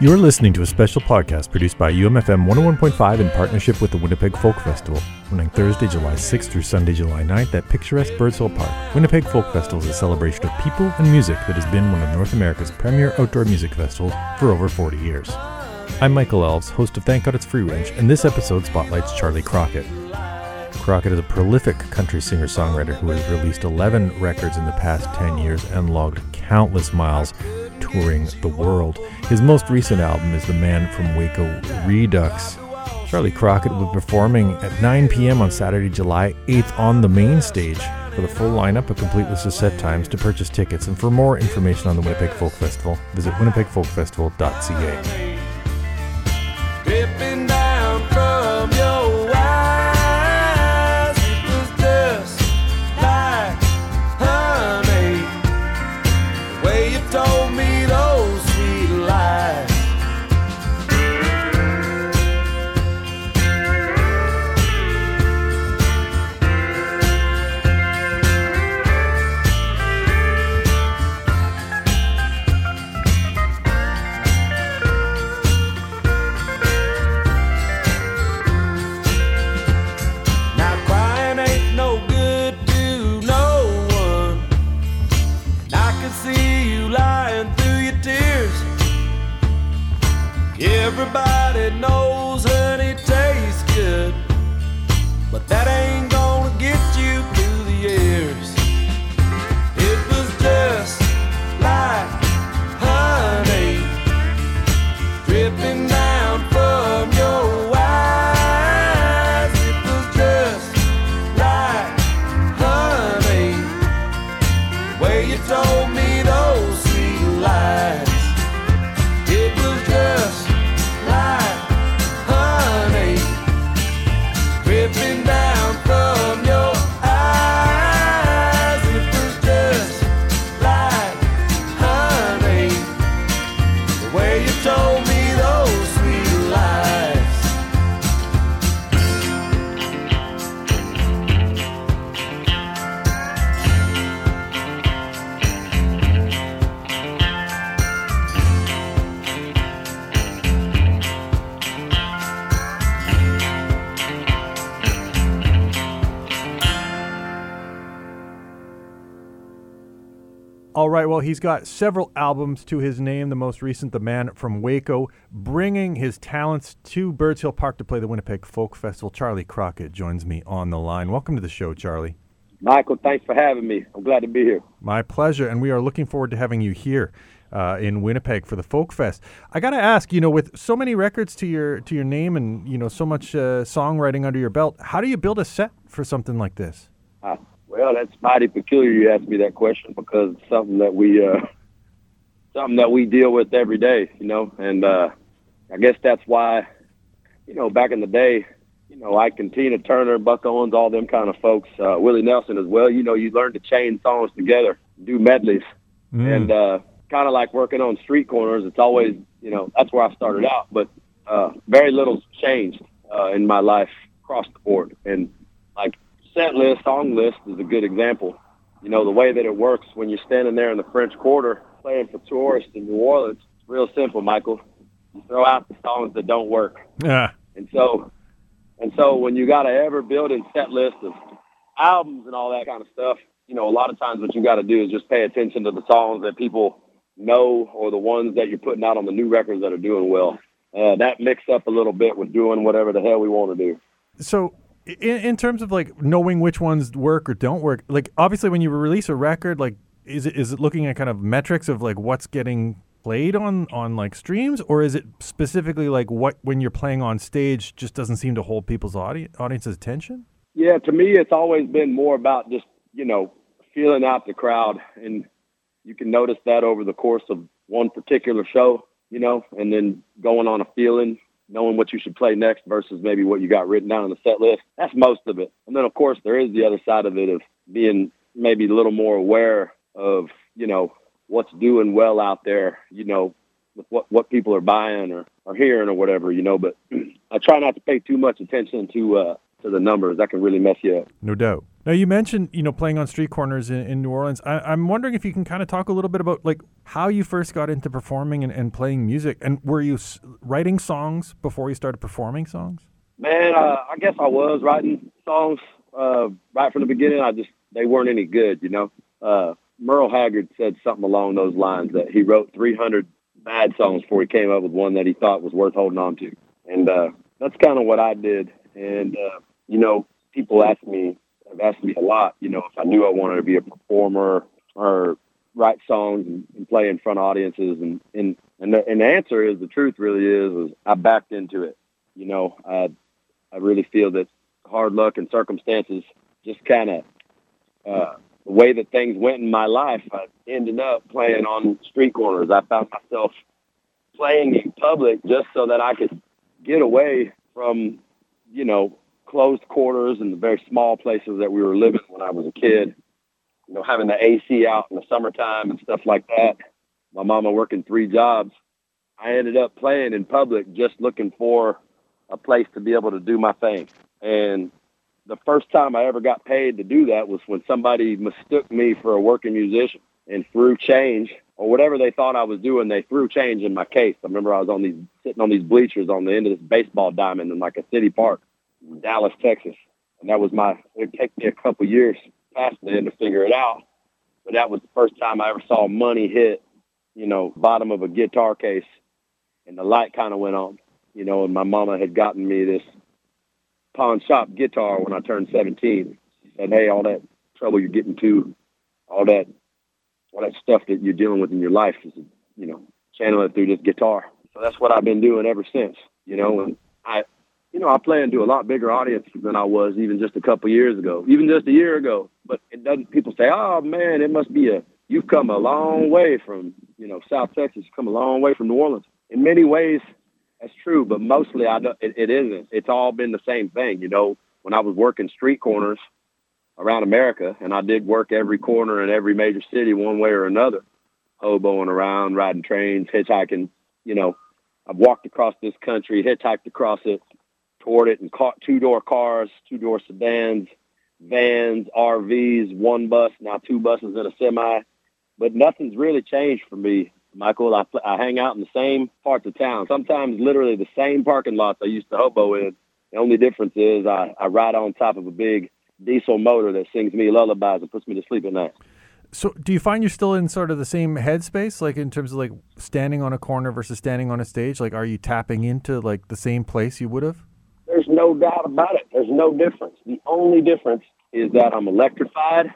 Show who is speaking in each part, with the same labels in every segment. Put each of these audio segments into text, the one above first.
Speaker 1: You're listening to a special podcast produced by UMFM 101.5 in partnership with the Winnipeg Folk Festival, running Thursday, July 6th through Sunday, July 9th at picturesque Birds Hill Park. Winnipeg Folk Festival is a celebration of people and music that has been one of North America's premier outdoor music festivals for over 40 years. I'm Michael Elves, host of Thank God It's Free Range, and this episode spotlights Charley Crockett. Crockett is a prolific country singer songwriter who has released 11 records in the past 10 years and logged countless miles touring the world. His most recent album is The Man from Waco Redux. Charley Crockett will be performing at 9 p.m. on Saturday, July 8th on the main stage. For the full lineup, a complete list of set times to purchase tickets, and for more information on the Winnipeg Folk Festival, visit winnipegfolkfestival.ca. All right, well, he's got several albums to his name. The most recent, The Man from Waco, bringing his talents to Birds Hill Park to play the Winnipeg Folk Festival. Charley Crockett joins me on the line. Welcome to the show, Charley.
Speaker 2: Michael, thanks for having me. I'm glad to be here.
Speaker 1: My pleasure, and we are looking forward to having you here uh, in Winnipeg for the Folk Fest. I got to ask, you know, with so many records to your to your name and you know so much uh, songwriting under your belt, how do you build a set for something like this?
Speaker 2: Uh, well, that's mighty peculiar you asked me that question because it's something that we uh, something that we deal with every day, you know, and uh, I guess that's why, you know, back in the day, you know, like Tina Turner, Buck Owens, all them kind of folks, uh, Willie Nelson as well. You know, you learn to chain songs together, do medleys, and uh, kind of like working on street corners. It's always, you know, that's where I started out, but uh, very little's changed uh, in my life across the board, and like set list, song list is a good example. You know, the way that it works when you're standing there in the French Quarter playing for tourists in New Orleans, it's real simple, Michael. You throw out the songs that don't work.
Speaker 1: Yeah.
Speaker 2: And so, and so when you got to ever build in set list of albums and all that kind of stuff, you know, a lot of times what you got to do is just pay attention to the songs that people know or the ones that you're putting out on the new records that are doing well. Uh, that mixed up a little bit with doing whatever the hell we want to do.
Speaker 1: So, in, in terms of like knowing which ones work or don't work, like obviously when you release a record, like is it is it looking at kind of metrics of like what's getting played on on like streams, or is it specifically like what when you're playing on stage just doesn't seem to hold people's audience audience's attention?
Speaker 2: Yeah, to me, it's always been more about just you know feeling out the crowd, and you can notice that over the course of one particular show, you know, and then going on a feeling, knowing what you should play next versus maybe what you got written down on the set list. That's most of it. And then of course there is the other side of it of being maybe a little more aware of you know what's doing well out there, you know, with what what people are buying or, or hearing or whatever, you know. But I try not to pay too much attention to uh, to the numbers. That can really mess you up.
Speaker 1: No doubt. Now you mentioned you know playing on street corners in, in New Orleans. I, I'm wondering if you can kind of talk a little bit about like how you first got into performing and, and playing music, and were you s- writing songs before you started performing songs?
Speaker 2: Man, uh, I guess I was writing songs uh, right from the beginning. I just they weren't any good, you know. Uh, Merle Haggard said something along those lines that he wrote 300 bad songs before he came up with one that he thought was worth holding on to, and uh, that's kind of what I did. And uh, you know, people ask me have asked me a lot, you know, if I knew I wanted to be a performer or write songs and, and play in front of audiences, and and and the, and the answer is the truth really is is I backed into it. You know, I I really feel that hard luck and circumstances just kind of uh, the way that things went in my life. I ended up playing on street corners. I found myself playing in public just so that I could get away from, you know, closed quarters and the very small places that we were living when I was a kid. You know, having the AC out in the summertime and stuff like that. My mama working three jobs. I ended up playing in public just looking for a place to be able to do my thing. And the first time I ever got paid to do that was when somebody mistook me for a working musician and threw change or whatever they thought I was doing. They threw change in my case. I remember I was on these sitting on these bleachers on the end of this baseball diamond in like a city park, Dallas, Texas, and that was my. It took me a couple years past then to figure it out, but that was the first time I ever saw money hit, you know, bottom of a guitar case, and the light kind of went on, you know, and my mama had gotten me this pawn shop guitar when I turned 17. She said, "Hey, all that trouble you're getting to, all that, all that stuff that you're dealing with in your life is, you know, channel it through this guitar." So that's what I've been doing ever since. You know, and I, you know, I plan to a lot bigger audience than I was even just a couple years ago, even just a year ago. But it doesn't. People say, "Oh man, it must be a you've come a long way from, you know, South Texas. Come a long way from New Orleans." In many ways, that's true, but mostly I don't, it, it isn't. It's all been the same thing. You know, when I was working street corners around America, and I did work every corner in every major city one way or another, hoboing around, riding trains, hitchhiking. You know, I've walked across this country, hitchhiked across it, toured it, and caught two door cars, two door sedans, vans, RVs, one bus, now two buses and a semi. But nothing's really changed for me Michael. I, I hang out in the same parts of town, sometimes literally the same parking lots I used to hobo in. The only difference is I, I ride on top of a big diesel motor that sings me lullabies and puts me to sleep at night.
Speaker 1: So, do you find you're still in sort of the same headspace, like in terms of like standing on a corner versus standing on a stage? Like, are you tapping into like the same place you would have?
Speaker 2: There's no doubt about it. There's no difference. The only difference is that I'm electrified,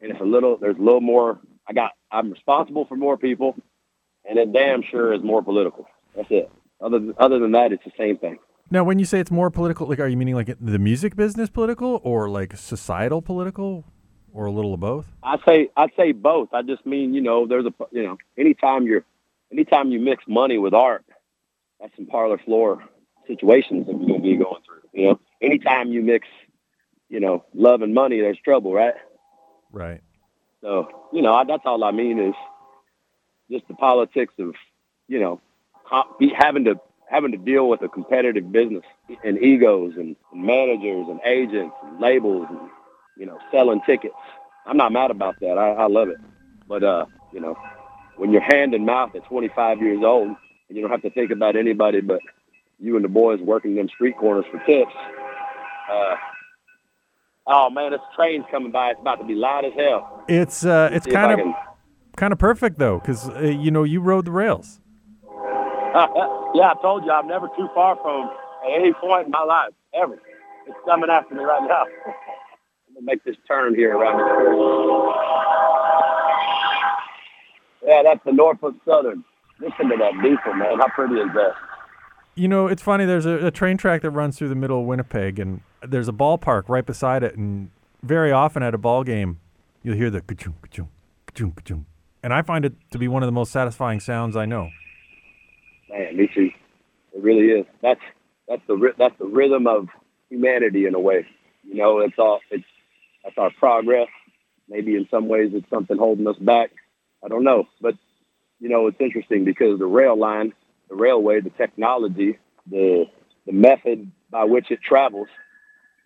Speaker 2: and it's a little. There's a little more. I got. I'm responsible for more people, and it damn sure is more political. That's it. Other than, other than that, it's the same thing.
Speaker 1: Now, when you say it's more political, like, are you meaning like the music business political, or like societal political, or a little of both?
Speaker 2: I say I'd say both. I just mean you know there's a you know anytime you're anytime you mix money with art, that's some parlor floor situations that we're gonna be going through. You know, anytime you mix you know love and money, there's trouble, right?
Speaker 1: Right.
Speaker 2: So you know I, that's all I mean is just the politics of you know having to having to deal with a competitive business and egos and, managers and agents and labels and you know selling tickets. I'm not mad about that. I, I love it. But uh, you know, when you're hand and mouth at 25 years old and you don't have to think about anybody but you and the boys working them street corners for tips. Uh, oh man, this train's coming by. It's about to be loud as hell.
Speaker 1: It's uh, it's
Speaker 2: See if I
Speaker 1: kind of kind of perfect though, because uh, you know you rode the rails.
Speaker 2: yeah, I told you I'm never too far from at any point in my life ever. It's coming after me right now. I'm gonna make this turn here around the curve. Yeah, that's the Norfolk Southern. Listen to that diesel, man. How pretty is that?
Speaker 1: You know, it's funny. There's a, a train track that runs through the middle of Winnipeg, and there's a ballpark right beside it. And very often at a ball game, you'll hear the ka-chung, ka-chung, ka-chung, ka-chung. And I find it to be one of the most satisfying sounds I know.
Speaker 2: Man, me too. It really is. That's that's the that's the rhythm of humanity in a way. You know, it's all it's that's our progress. Maybe in some ways it's something holding us back. I don't know, but you know, it's interesting because the rail line, the railway, the technology, the the method by which it travels,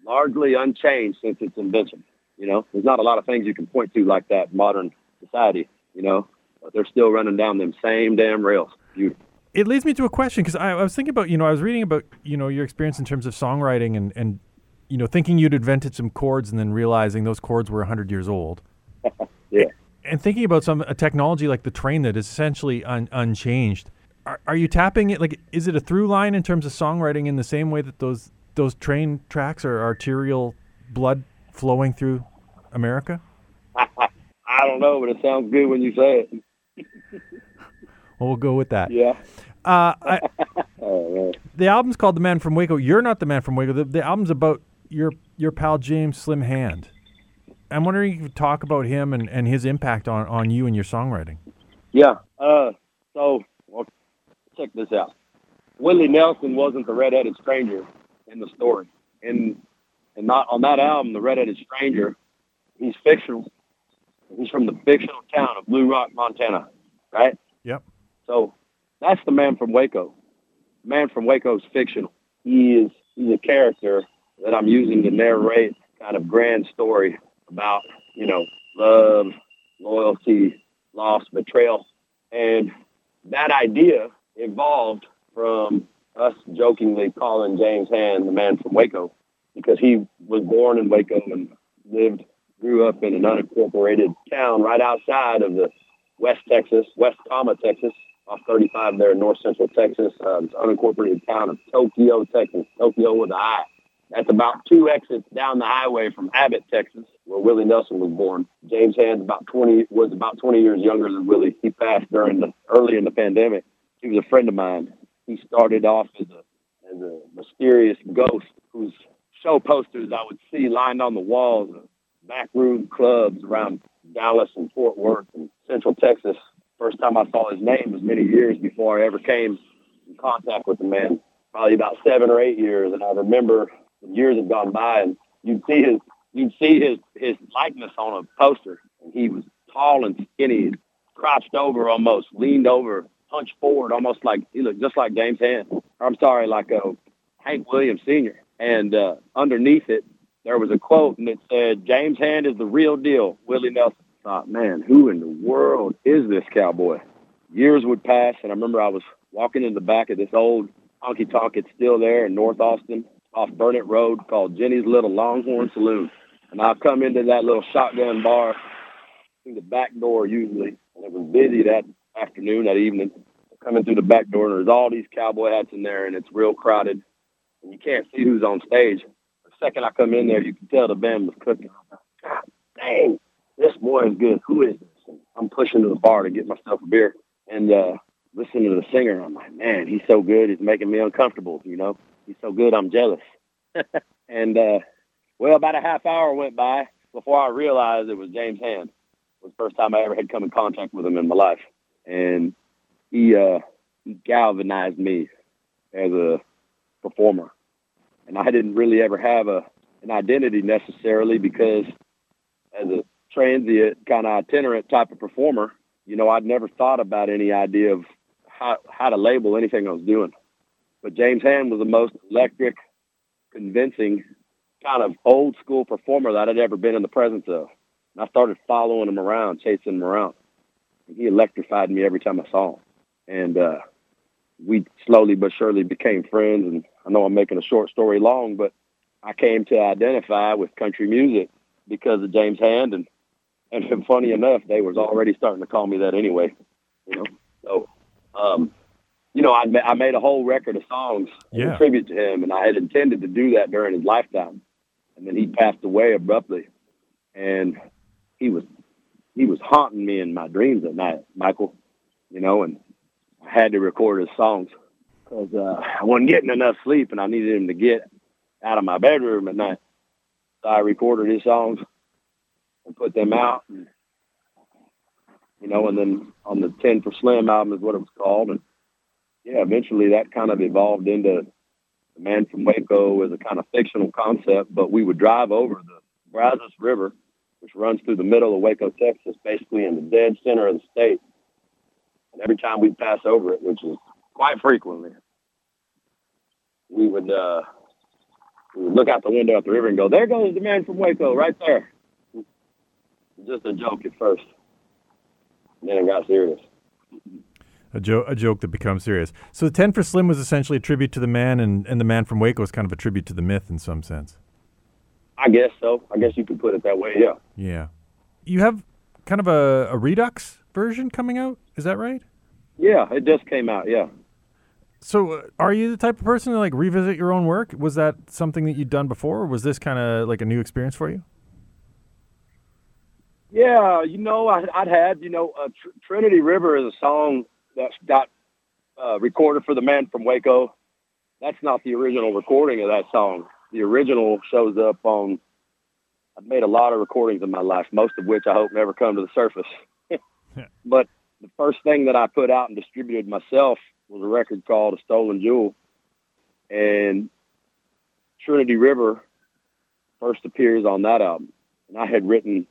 Speaker 2: largely unchanged since its invention. You know, there's not a lot of things you can point to like that modern society. You know, but they're still running down them same damn rails. Beautiful.
Speaker 1: It leads me to a question because I, I was thinking about you know I was reading about you know your experience in terms of songwriting and and you know thinking you'd invented some chords and then realizing those chords were hundred years old.
Speaker 2: Yeah.
Speaker 1: And thinking about some a technology like the train that is essentially un, unchanged. Are, are you tapping it like is it a through line in terms of songwriting in the same way that those those train tracks are arterial blood flowing through America?
Speaker 2: I don't know, but it sounds good when you say it.
Speaker 1: Well, we'll go with that.
Speaker 2: Yeah.
Speaker 1: Uh, I,
Speaker 2: Oh
Speaker 1: the album's called "The Man from Waco." You're not the man from Waco. The, the album's about your your pal James Slim Hand. I'm wondering if you could talk about him and, and his impact on, on you and your songwriting.
Speaker 2: Yeah. Uh. So, well, check this out. Willie Nelson wasn't the redheaded stranger in the story, and and not on that album, the redheaded stranger. He's fictional. He's from the fictional town of Blue Rock, Montana, right?
Speaker 1: Yep.
Speaker 2: So that's the man from Waco. Man from Waco is fictional. He is he's a character that I'm using to narrate kind of grand story about, you know, love, loyalty, loss, betrayal. And that idea evolved from us jokingly calling James Hand the man from Waco because he was born in Waco and lived, grew up in an unincorporated town right outside of the West Texas, West Tama, Texas, off 35 there in north central Texas. Uh, this unincorporated town of Tokyo, Texas, Tokyo with an I. That's about two exits down the highway from Abbott, Texas, where Willie Nelson was born. James Hand's about 20 was about 20 years younger than Willie. He passed during the early in the pandemic. He was a friend of mine. He started off as a as a mysterious ghost whose show posters I would see lined on the walls of backroom clubs around Dallas and Fort Worth and Central Texas. First time I saw his name was many years before I ever came in contact with the man. Probably about seven or eight years, and I remember years had gone by, and you'd see his you'd see his his likeness on a poster, and he was tall and skinny, crouched over almost, leaned over, hunched forward, almost like he looked just like James Hand. I'm sorry, like uh, Hank Williams Sr. And uh, underneath it, there was a quote, and it said, "James Hand is the real deal." Willie Nelson. Thought, man, who in the world is this cowboy? Years would pass, and I remember I was walking in the back of this old honky tonk. It's still there in North Austin, off Burnet Road, called Ginny's Little Longhorn Saloon. And I'll come into that little shotgun bar through the back door usually, and it was busy that afternoon, that evening. Coming through the back door, and there's all these cowboy hats in there, and it's real crowded, and you can't see who's on stage. The second I come in there, you can tell the band was cooking. God dang, this boy is good. Who is this? And I'm pushing to the bar to get myself a beer, and uh, listening to the singer, I'm like, man, he's so good. He's making me uncomfortable. You know, he's so good. I'm jealous. and uh, well, about a half hour went by before I realized it was James Hand. It was the first time I ever had come in contact with him in my life, and he uh, he galvanized me as a performer. And I didn't really ever have a an identity necessarily because as a transient kind of itinerant type of performer, you know, I'd never thought about any idea of how how to label anything I was doing. But James Hand was the most electric, convincing kind of old school performer that I'd ever been in the presence of. And I started following him around, chasing him around. And he electrified me every time I saw him. And uh, we slowly but surely became friends. And I know I'm making a short story long, but I came to identify with country music because of James Hand. And, and funny enough, they was already starting to call me that anyway. You know, so um, you know, I, ma- I made a whole record of songs
Speaker 1: Yeah.
Speaker 2: in tribute to him, and I had intended to do that during his lifetime. And then he passed away abruptly, and he was he was haunting me in my dreams at night, Michael. You know, and I had to record his songs because uh, I wasn't getting enough sleep, and I needed him to get out of my bedroom at night. So I recorded his songs and put them out. And, you know, and then on the Ten for Slim album is what it was called, and yeah, eventually that kind of evolved into the Man from Waco as a kind of fictional concept. But we would drive over the Brazos River, which runs through the middle of Waco, Texas, basically in the dead center of the state. And every time we'd pass over it, which is quite frequently, we would uh, look out the window at the river and go, "There goes the man from Waco, right there." Just a joke at first, then it got serious.
Speaker 1: A, jo- a joke that becomes serious. So the 10 for Slim was essentially a tribute to the man, and, and the man from Waco was kind of a tribute to the myth in some sense.
Speaker 2: I guess so. I guess you could put it that way. Yeah.
Speaker 1: Yeah. You have kind of a, a Redux version coming out. Is that right?
Speaker 2: Yeah, it just came out. Yeah.
Speaker 1: So, uh, are you the type of person to like revisit your own work? Was that something that you'd done before, or was this kind of like a new experience for you?
Speaker 2: Yeah, you know, I, I'd had, you know, uh, Tr- Trinity River is a song that got uh, recorded for the man from Waco. That's not the original recording of that song. The original shows up on. I've made a lot of recordings in my life, most of which I hope never come to the surface. but the first thing that I put out and distributed myself was a record called A Stolen Jewel. And Trinity River first appears on that album. And I had written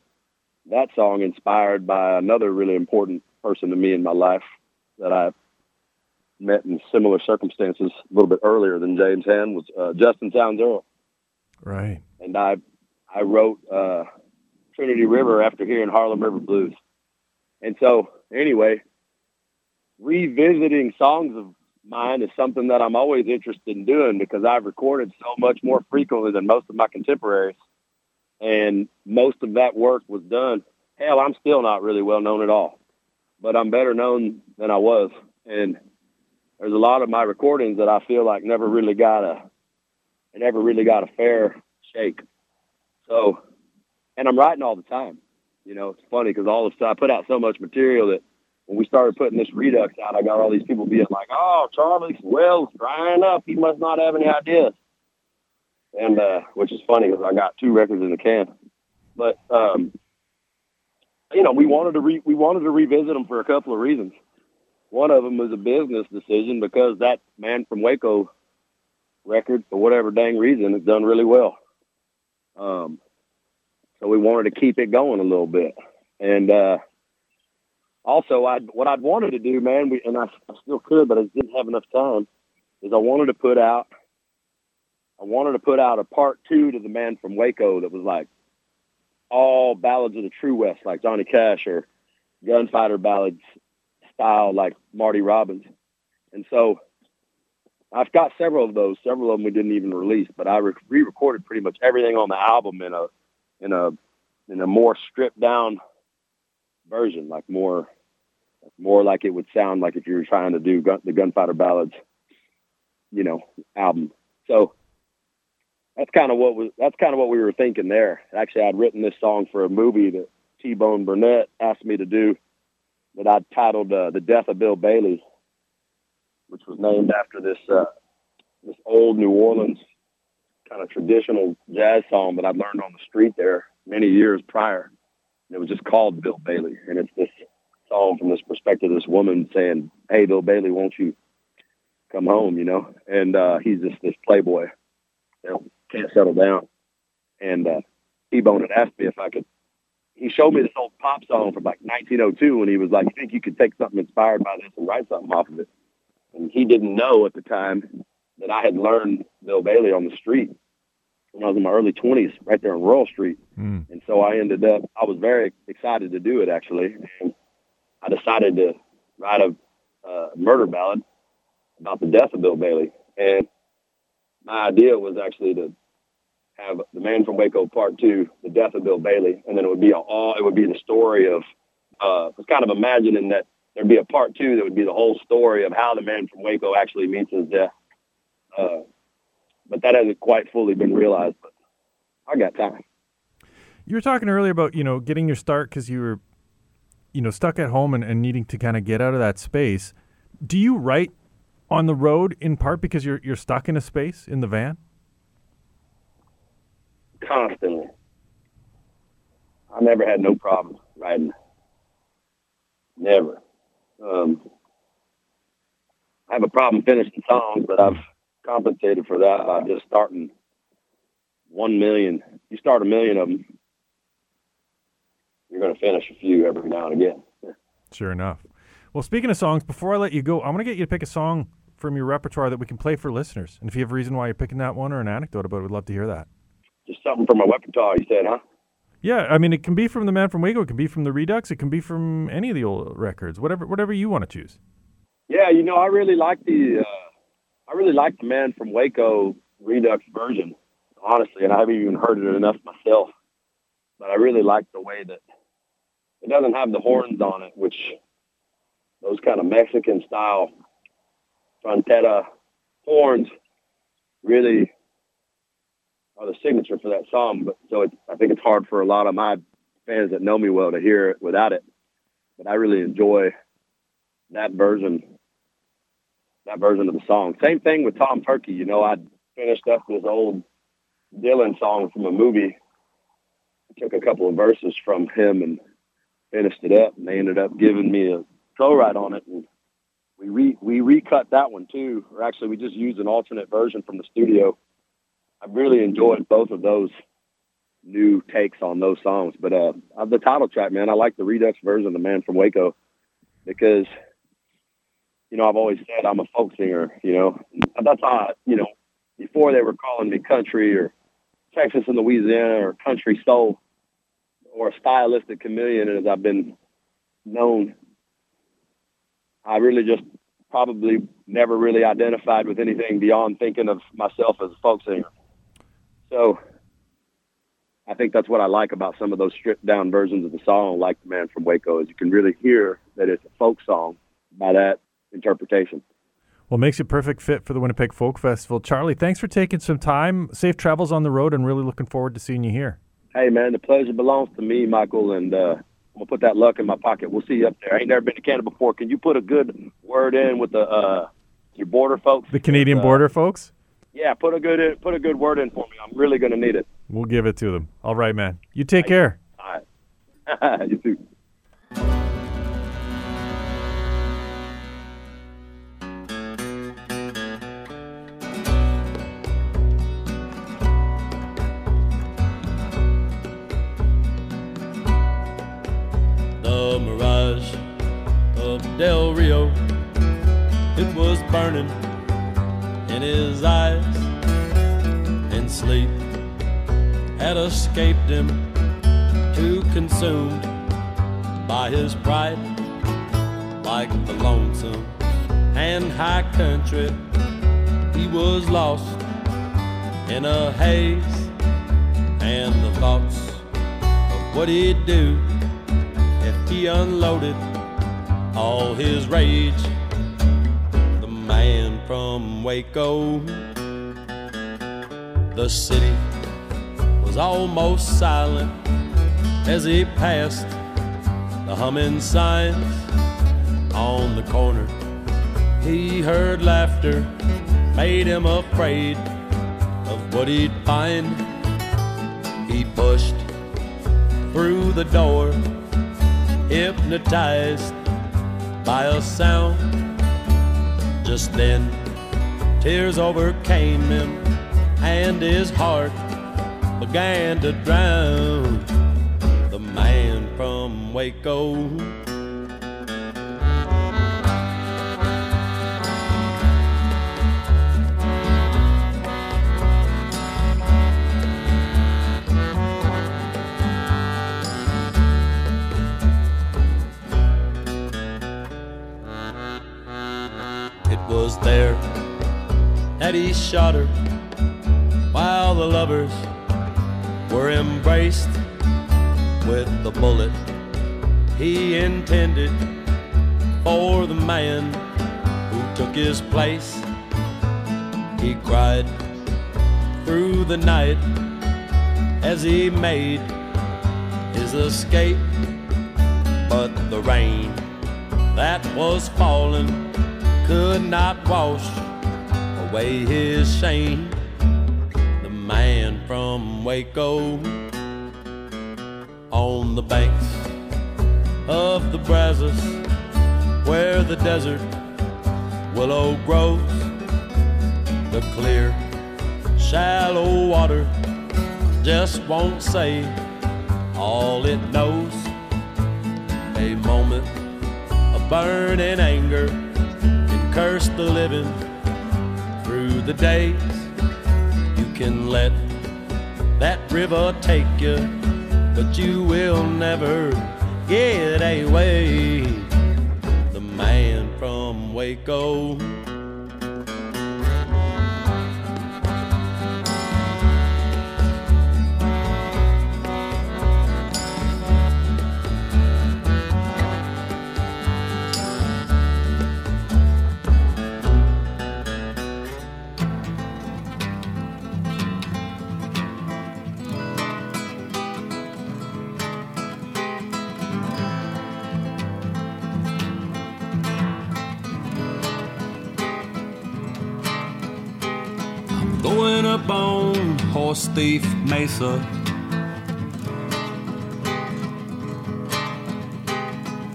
Speaker 2: that song inspired by another really important person to me in my life that I met in similar circumstances a little bit earlier than James Hand was uh, Justin Townes Earle.
Speaker 1: Right.
Speaker 2: And I I wrote uh, Trinity River after hearing Harlem River Blues. And so anyway, revisiting songs of mine is something that I'm always interested in doing because I've recorded so much more frequently than most of my contemporaries. And most of that work was done. Hell, I'm still not really well known at all, but I'm better known than I was. And there's a lot of my recordings that I feel like never really got a, never really got a fair shake. So, and I'm writing all the time. You know, it's funny because all of a sudden I put out so much material that when we started putting this redux out, I got all these people being like, "Oh, Charley's well's drying up. He must not have any ideas." And uh, which is funny because I got two records in the can. But um, you know, we wanted to re- we wanted to revisit them for a couple of reasons. One of them was a business decision because that man from Waco record, for whatever dang reason, has done really well. Um, so we wanted to keep it going a little bit, and uh, also, I what I'd wanted to do, man, we, and I, I still could, but I didn't have enough time. Is I wanted to put out, I wanted to put out a part two to the Man from Waco that was like all ballads of the True West, like Johnny Cash or gunfighter ballads style, like Marty Robbins. And so I've got several of those. Several of them we didn't even release, but I re-recorded pretty much everything on the album in a in a in a more stripped down version, like more more like it would sound like if you were trying to do gun, the Gunfighter Ballads, you know, album. So that's kind of what was that's kind of what we were thinking there. Actually, I'd written this song for a movie that T Bone Burnett asked me to do that I'd titled uh, "The Death of Bill Bailey," which was named after this uh, this old New Orleans kind of traditional jazz song that I'd learned on the street there many years prior. And it was just called Bill Bailey, and it's this song from this perspective this woman saying, "Hey, Bill Bailey, won't you come home?" You know, and uh, he's just this playboy, you know, can't settle down. And uh, T-Bone had asked me if I could. He showed me this old pop song from like 1902, and he was like, "You think you could take something inspired by this and write something off of it?" And he didn't know at the time that I had learned Bill Bailey on the street when I was in my early 20s, right there on Royal Street.
Speaker 1: Mm.
Speaker 2: And so I ended up, I was very excited to do it actually. And I decided to write a uh, murder ballad about the death of Bill Bailey. And my idea was actually to have the Man from Waco Part Two, the death of Bill Bailey, and then it would be a, all it would be the story of. Uh, was kind of imagining that there'd be a part two that would be the whole story of how the man from Waco actually meets his death. Uh, but that hasn't quite fully been realized. But I got time.
Speaker 1: You were talking earlier about you know getting your start because you were, you know, stuck at home and, and needing to kind of get out of that space. Do you write on the road in part because you're you're stuck in a space in the van?
Speaker 2: Constantly. I never had no problem writing. Never. Um, I have a problem finishing songs, but I've compensated for that by just starting one million. You start a million of them, you're going to finish a few every now and again.
Speaker 1: Sure enough. Well, speaking of songs, before I let you go, I'm going to get you to pick a song from your repertoire that we can play for listeners? And if you have a reason why you're picking that one or an anecdote about it, we'd love to hear that.
Speaker 2: Just something from my repertoire, you said, huh?
Speaker 1: Yeah, I mean, it can be from the Man from Waco, it can be from the Redux, it can be from any of the old records, whatever, whatever you want to choose.
Speaker 2: Yeah, you know, I really like the, uh, I really like the Man from Waco Redux version, honestly, and I haven't even heard it enough myself. But I really like the way that it doesn't have the horns on it, which those kind of Mexican style frontetta horns really are the signature for that song. But so it, I think it's hard for a lot of my fans that know me well to hear it without it. But I really enjoy that version, that version of the song. Same thing with Tom Turkey. You know, I finished up this old Dylan song from a movie. I took a couple of verses from him and finished it up, and they ended up giving me a co-write on it, and we re we recut that one too. Or actually, we just used an alternate version from the studio. I really enjoyed both of those new takes on those songs. But uh, the title track, man, I like the Redux version, of "The Man from Waco," because you know I've always said I'm a folk singer. You know, that's how I, you know before they were calling me country or Texas and Louisiana or country soul or a stylistic chameleon as I've been known. I really just probably never really identified with anything beyond thinking of myself as a folk singer. So I think that's what I like about some of those stripped down versions of the song, like The Man from Waco, is you can really hear that it's a folk song by that interpretation.
Speaker 1: Well, makes it perfect fit for the Winnipeg Folk Festival. Charley, thanks for taking some time. Safe travels on the road, and really looking forward to seeing you here.
Speaker 2: Hey, man, the pleasure belongs to me, Michael, and uh, I'm gonna put that luck in my pocket. We'll see you up there. I ain't never been to Canada before. Can you put a good word in with the uh, your border folks?
Speaker 1: The Canadian
Speaker 2: uh,
Speaker 1: border folks.
Speaker 2: Yeah, put a good put a good word in for me. I'm really gonna need it.
Speaker 1: We'll give it to them. All right, man. You take care.
Speaker 2: All right. you too.
Speaker 3: the mirage of Del Rio. It was burning in his eyes, and sleep had escaped him, too consumed by his pride, like the lonesome and high country. He was lost in a haze, and the thoughts of what he'd do if he unloaded all his rage. From Waco, the city was almost silent as he passed the humming signs on the corner. He heard laughter, made him afraid of what he'd find. He pushed through the door hypnotized by a sound. Just then, tears overcame him, and his heart began to drown. The man from Waco. He shot her while the lovers were embraced with the bullet he intended for the man who took his place. He cried through the night as he made his escape, but the rain that was falling could not wash away his shame. The man from Waco on the banks of the Brazos, where the desert willow grows, the clear, shallow water just won't say all it knows. A moment of burning anger can curse the living the days you can let that river take you, but you will never get away. The man from Waco.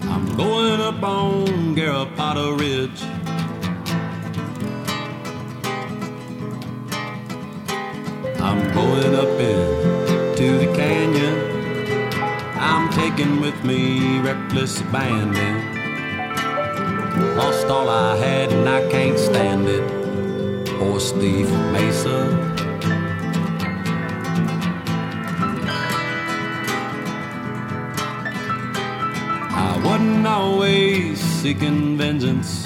Speaker 3: I'm going up on Garapata Ridge. I'm going up into the canyon. I'm taking with me reckless abandon. Lost all I had and I can't stand it. Horse Thief Mesa. Always seeking vengeance.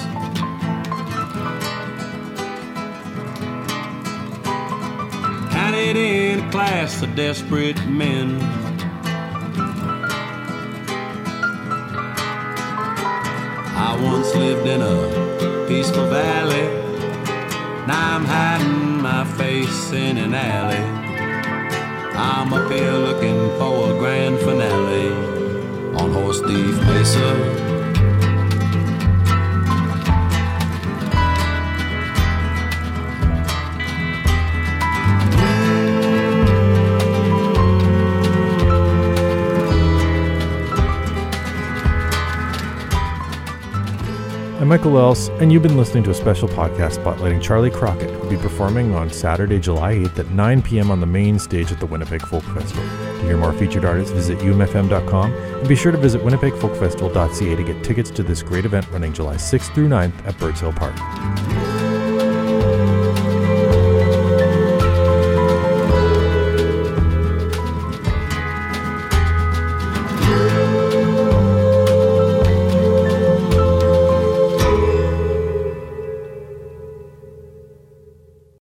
Speaker 3: Counted in a class of desperate men. I once lived in a peaceful valley. Now I'm hiding my face in an alley. I'm up here looking for a grand finale on Horse Thief Mesa.
Speaker 1: I'm Michael Elves, and you've been listening to a special podcast spotlighting Charley Crockett, who'll be performing on Saturday, July 8th at 9 p.m. on the main stage at the Winnipeg Folk Festival. To hear more featured artists, visit umfm.com, and be sure to visit winnipegfolkfestival.ca to get tickets to this great event running July 6th through 9th at Birds Hill Park.